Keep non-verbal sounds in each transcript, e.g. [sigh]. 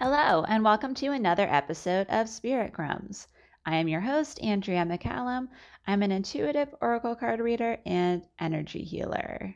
Hello, and welcome to another episode of Spirit Crumbs. I am your host, Andrea McCallum. I'm an intuitive oracle card reader and energy healer.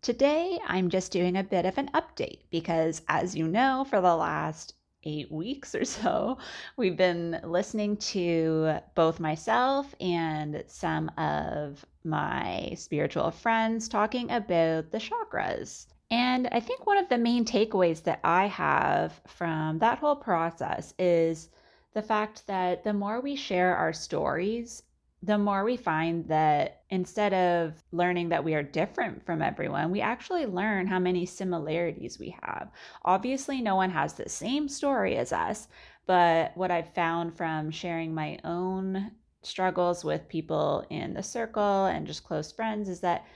Today, I'm just doing a bit of an update because, as you know, for the last eight weeks or [laughs] so, we've been listening to both myself and some of my spiritual friends talking about the chakras. And I think one of the main takeaways that I have from that whole process is the fact that the more we share our stories, the more we find that instead of learning that we are different from everyone, we actually learn how many similarities we have. Obviously, no one has the same story as us, but what I've found from sharing my own struggles with people in the circle and just close friends is that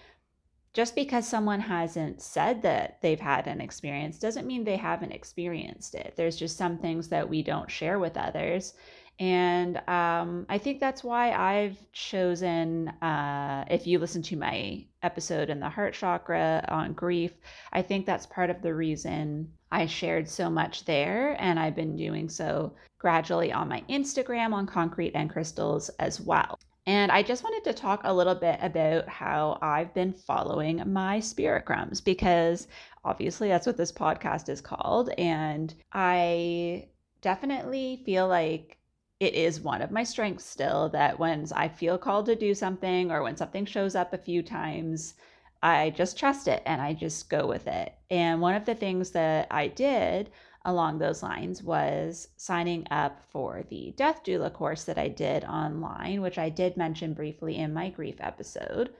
just because someone hasn't said that they've had an experience doesn't mean they haven't experienced it. There's just some things that we don't share with others. And um, I think that's why I've chosen, uh, if you listen to my episode in the heart chakra on grief, I think that's part of the reason I shared so much there. And I've been doing so gradually on my Instagram on concrete and crystals as well. And I just wanted to talk a little bit about how I've been following my spirit crumbs because obviously that's what this podcast is called. And I definitely feel like it is one of my strengths still that when I feel called to do something or when something shows up a few times, I just trust it and I just go with it. And one of the things that I did along those lines was signing up for the death doula course that I did online, which I did mention briefly in my grief episode.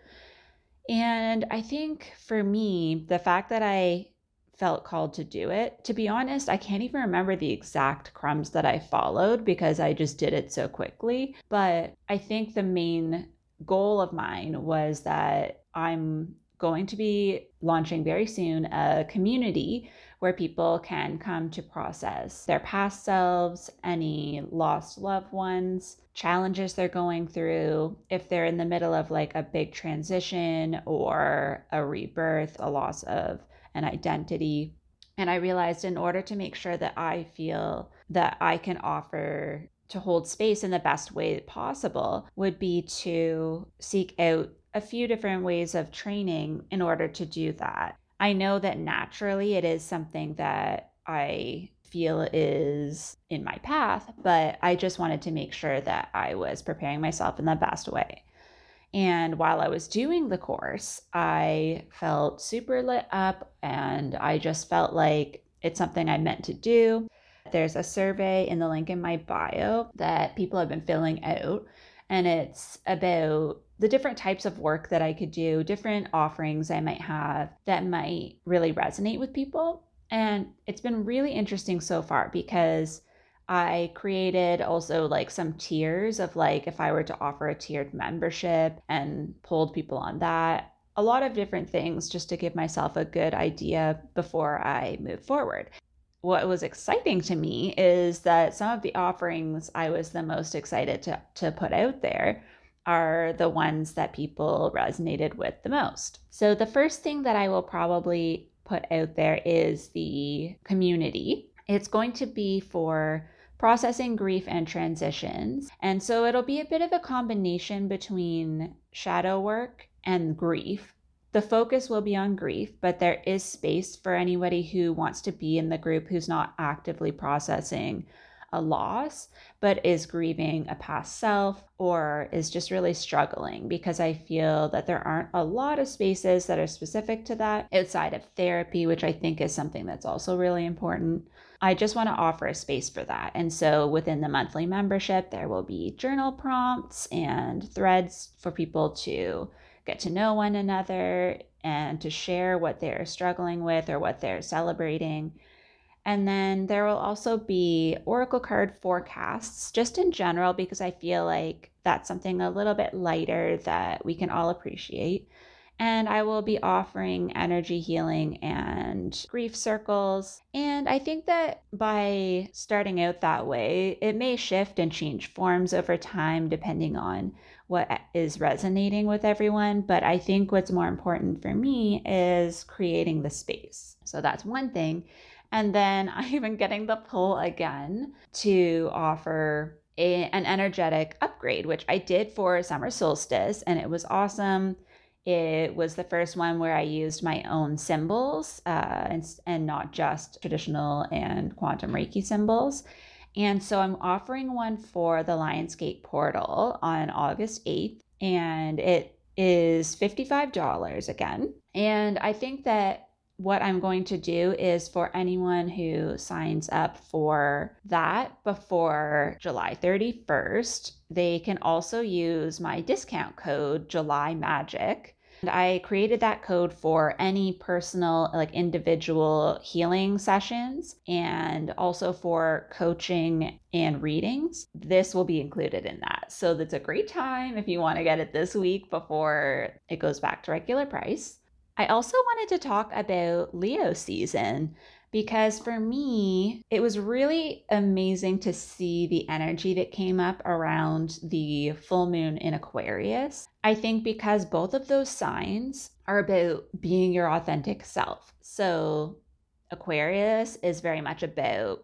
And I think for me, the fact that I felt called to do it, to be honest, I can't even remember the exact crumbs that I followed because I just did it so quickly. But I think the main goal of mine was that I'm going to be launching very soon a community where people can come to process their past selves, any lost loved ones, challenges they're going through, if they're in the middle of like a big transition or a rebirth, a loss of an identity. And I realized in order to make sure that I feel that I can offer to hold space in the best way possible would be to seek out a few different ways of training in order to do that. I know that naturally it is something that I feel is in my path, but I just wanted to make sure that I was preparing myself in the best way. And while I was doing the course, I felt super lit up and I just felt like it's something I meant to do. There's a survey in the link in my bio that people have been filling out, and it's about the different types of work that I could do, different offerings I might have that might really resonate with people. And it's been really interesting so far because I created also like some tiers of like if I were to offer a tiered membership and pulled people on that. A lot of different things just to give myself a good idea before I move forward. What was exciting to me is that some of the offerings I was the most excited to, to put out there are the ones that people resonated with the most. So, the first thing that I will probably put out there is the community. It's going to be for processing grief and transitions. And so it'll be a bit of a combination between shadow work and grief. The focus will be on grief, but there is space for anybody who wants to be in the group who's not actively processing a loss, but is grieving a past self or is just really struggling because I feel that there aren't a lot of spaces that are specific to that outside of therapy, which I think is something that's also really important. I just want to offer a space for that. And so within the monthly membership, there will be journal prompts and threads for people to get to know one another and to share what they're struggling with or what they're celebrating And then there will also be Oracle card forecasts, just in general, because I feel like that's something a little bit lighter that we can all appreciate. And I will be offering energy healing and grief circles. And I think that by starting out that way, it may shift and change forms over time depending on what is resonating with everyone. But I think what's more important for me is creating the space. So that's one thing. And then [laughs] I've been getting the pull again to offer a, an energetic upgrade, which I did for summer solstice, and it was awesome. It was the first one where I used my own symbols uh, and, and not just traditional and quantum Reiki symbols. And so I'm offering one for the Lionsgate portal on August 8th, and it is $55 again. And I think that what I'm going to do is for anyone who signs up for that before July 31st, they can also use my discount code July Magic. And I created that code for any personal, like individual healing sessions and also for coaching and readings. This will be included in that. So that's a great time if you want to get it this week before it goes back to regular price. I also wanted to talk about Leo season because for me, it was really amazing to see the energy that came up around the full moon in Aquarius. I think because both of those signs are about being your authentic self. So, Aquarius is very much about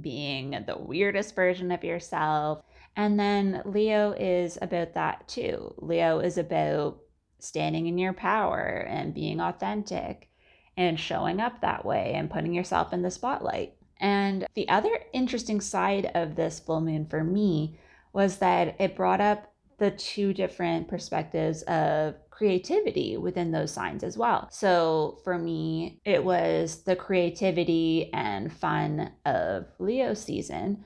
being the weirdest version of yourself. And then Leo is about that too. Leo is about standing in your power and being authentic and showing up that way and putting yourself in the spotlight. And the other interesting side of this full moon for me was that it brought up the two different perspectives of creativity within those signs as well. So for me, it was the creativity and fun of Leo season,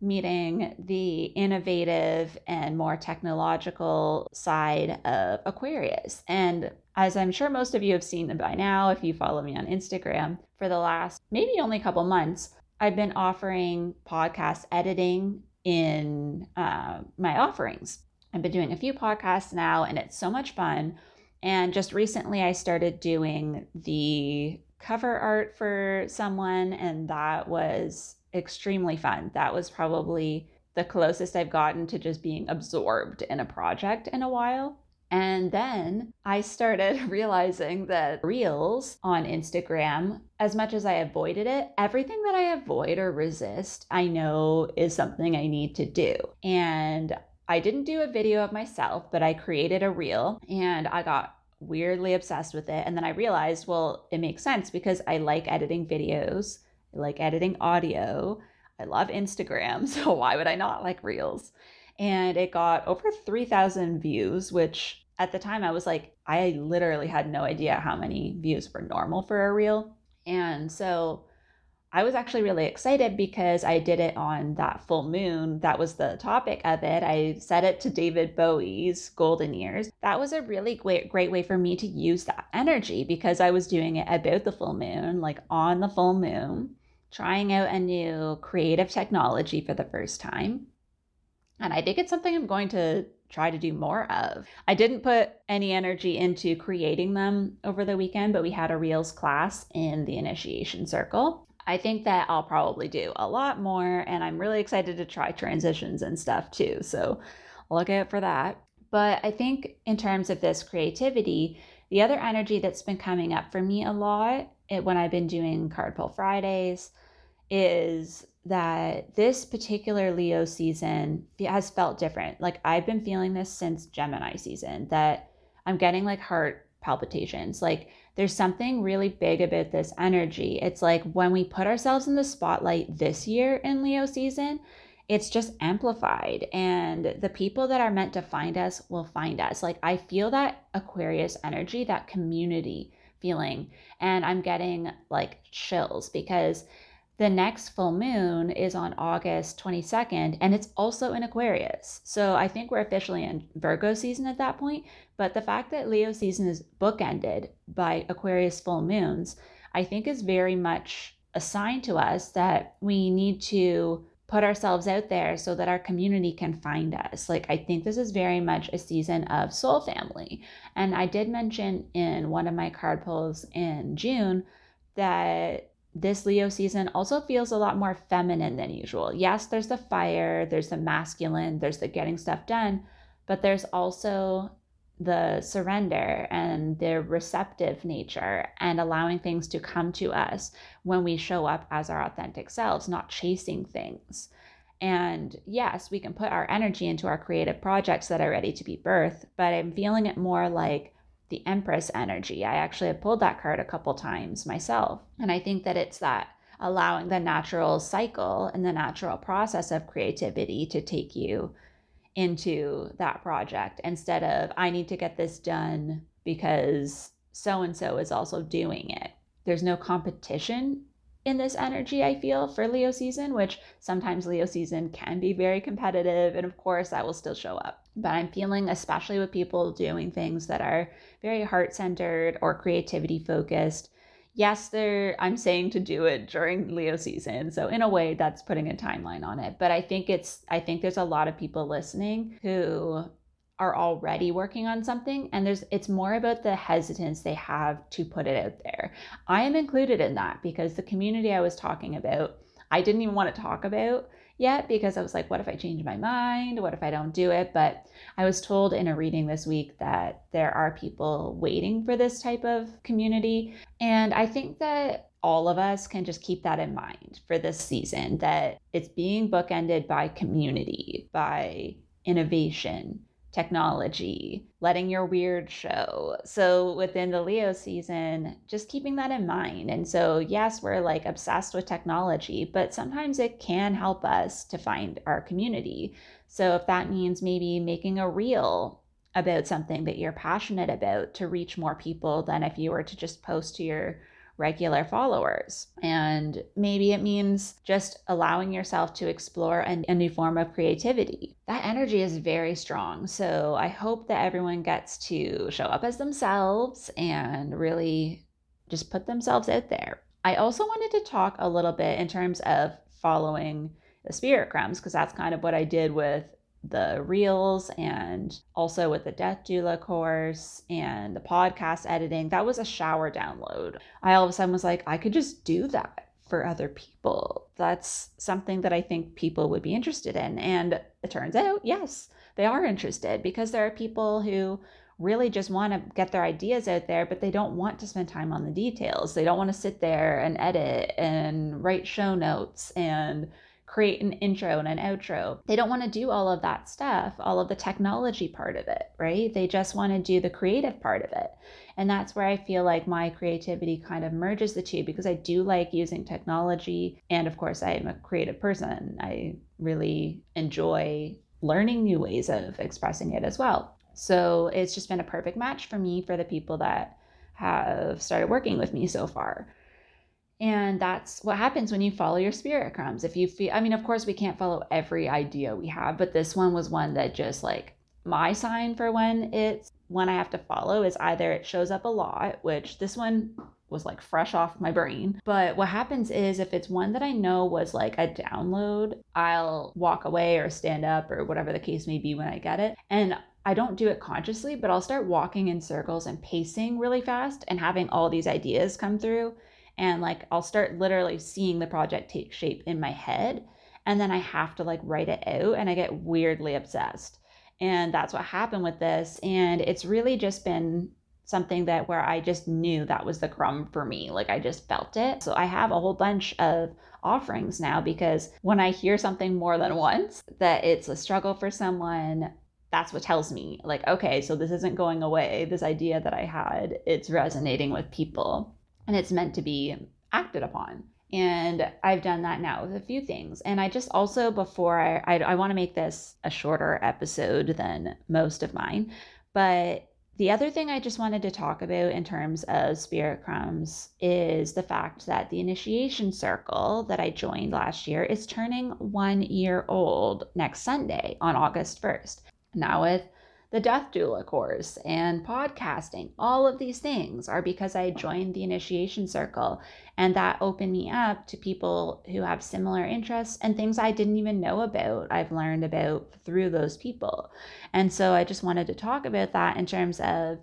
meeting the innovative and more technological side of Aquarius. And as I'm sure most of you have seen by now, if you follow me on Instagram, for the last maybe only a couple months, I've been offering podcast editing in uh, my offerings. I've been doing a few podcasts now, and it's so much fun. And just recently, I started doing the cover art for someone, and that was extremely fun. That was probably the closest I've gotten to just being absorbed in a project in a while. And then I started [laughs] realizing that reels on Instagram, as much as I avoided it, everything that I avoid or resist, I know is something I need to do. And I didn't do a video of myself, but I created a reel and I got weirdly obsessed with it. And then I realized, well, it makes sense because I like editing videos. I like editing audio. I love Instagram. [laughs] So why would I not like Reels? And it got over 3,000 views, which at the time I was like, I literally had no idea how many views were normal for a Reel. And so I was actually really excited because I did it on that full moon. That was the topic of it. I set it to David Bowie's Golden Years. That was a really great, great way for me to use that energy because I was doing it about the full moon, like on the full moon trying out a new creative technology for the first time. And I think it's something I'm going to try to do more of. I didn't put any energy into creating them over the weekend, but we had a Reels class in the initiation circle. I think that I'll probably do a lot more, and I'm really excited to try transitions and stuff too. So look out for that. But I think in terms of this creativity, the other energy that's been coming up for me a lot it, when I've been doing Card Pull Fridays is that this particular Leo season has felt different. Like I've been feeling this since Gemini season that I'm getting like heart palpitations. Like there's something really big about this energy. It's like when we put ourselves in the spotlight this year in Leo season, it's just amplified and the people that are meant to find us will find us. Like I feel that Aquarius energy, that community feeling. And I'm getting like chills because the next full moon is on August 22nd and it's also in Aquarius. So I think we're officially in Virgo season at that point. But the fact that Leo season is bookended by Aquarius full moons, I think is very much a sign to us that we need to put ourselves out there so that our community can find us. Like, I think this is very much a season of soul family. And I did mention in one of my card pulls in June that this Leo season also feels a lot more feminine than usual. Yes, there's the fire, there's the masculine, there's the getting stuff done, but there's also the surrender and the receptive nature and allowing things to come to us when we show up as our authentic selves, not chasing things. And yes, we can put our energy into our creative projects that are ready to be birthed, but I'm feeling it more like the Empress energy. I actually have pulled that card a couple times myself. And I think that it's that allowing the natural cycle and the natural process of creativity to take you into that project instead of I need to get this done because so and so is also doing it. There's no competition in this energy, I feel, for Leo season, which sometimes Leo season can be very competitive. And of course, that will still show up. But I'm feeling, especially with people doing things that are very heart centered or creativity focused, yes, there I'm saying to do it during Leo season. So in a way that's putting a timeline on it. But I think it's I think there's a lot of people listening who are already working on something and there's it's more about the hesitance they have to put it out there. I am included in that because the community I was talking about, I didn't even want to talk about yet because I was like, what if I change my mind? What if I don't do it? But I was told in a reading this week that there are people waiting for this type of community. And I think that all of us can just keep that in mind for this season that it's being bookended by community, by innovation, technology, letting your weird show. So within the Leo season, just keeping that in mind. And so, yes, we're like obsessed with technology, but sometimes it can help us to find our community. So if that means maybe making a reel about something that you're passionate about to reach more people than if you were to just post to your regular followers. And maybe it means just allowing yourself to explore a, new form of creativity. That energy is very strong. So I hope that everyone gets to show up as themselves and really just put themselves out there. I also wanted to talk a little bit in terms of following the spirit crumbs because that's kind of what I did with the reels and also with the death doula course and the podcast editing that was a shower download. I all of a sudden was like i could just do that for other people. That's something that i think people would be interested in. And it turns out yes they are interested because there are people who really just want to get their ideas out there, but they don't want to spend time on the details. They don't want to sit there and edit and write show notes and create an intro and an outro. They don't want to do all of that stuff, all of the technology part of it, right? They just want to do the creative part of it. And that's where I feel like my creativity kind of merges the two because I do like using technology. And of course, I am a creative person. I really enjoy learning new ways of expressing it as well. So it's just been a perfect match for me for the people that have started working with me so far. And that's what happens when you follow your spirit crumbs. If you feel, I mean, of course, we can't follow every idea we have, but this one was one that just like my sign for when it's when I have to follow is either it shows up a lot, which this one was like fresh off my brain. But what happens is if it's one that I know was like a download, I'll walk away or stand up or whatever the case may be when I get it. And I don't do it consciously, but I'll start walking in circles and pacing really fast and having all these ideas come through and like I'll start literally seeing the project take shape in my head and then I have to like write it out and I get weirdly obsessed. And that's what happened with this and it's really just been something that where I just knew that was the crumb for me. Like I just felt it. So I have a whole bunch of offerings now because when I hear something more than once that it's a struggle for someone, that's what tells me like okay, so this isn't going away. This idea that I had, it's resonating with people and it's meant to be acted upon. And I've done that now with a few things. And I just also, before I, I, I want to make this a shorter episode than most of mine, but the other thing I just wanted to talk about in terms of Spirit Crumbs is the fact that the initiation circle that I joined last year is turning one year old next Sunday on August 1st. Now, with the Death Doula course and podcasting. All of these things are because I joined the initiation circle and that opened me up to people who have similar interests and things I didn't even know about. I've learned about through those people. And so I just wanted to talk about that in terms of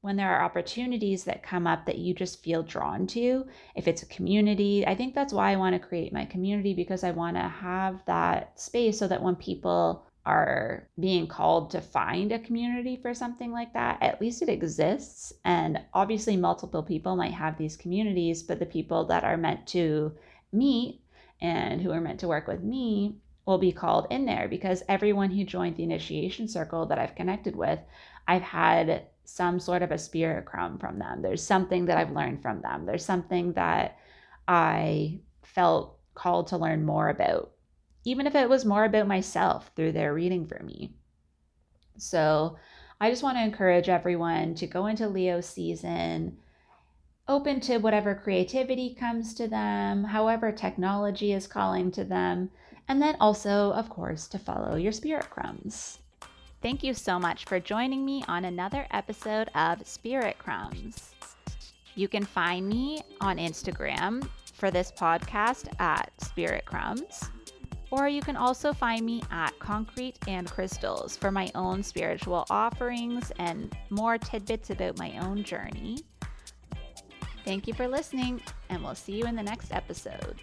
when there are opportunities that come up that you just feel drawn to, if it's a community, I think that's why I want to create my community because I want to have that space so that when people are being called to find a community for something like that, at least it exists. And obviously, multiple people might have these communities, but the people that are meant to meet and who are meant to work with me will be called in there because everyone who joined the initiation circle that I've connected with, I've had some sort of a spirit crumb from them. There's something that I've learned from them. There's something that I felt called to learn more about even if it was more about myself through their reading for me. So I just want to encourage everyone to go into Leo season open to whatever creativity comes to them, however technology is calling to them, and then also, of course, to follow your spirit crumbs. Thank you so much for joining me on another episode of Spirit Crumbs. You can find me on Instagram for this podcast at Spirit Crumbs. Or you can also find me at Concrete and Crystals for my own spiritual offerings and more tidbits about my own journey. Thank you for listening, and we'll see you in the next episode.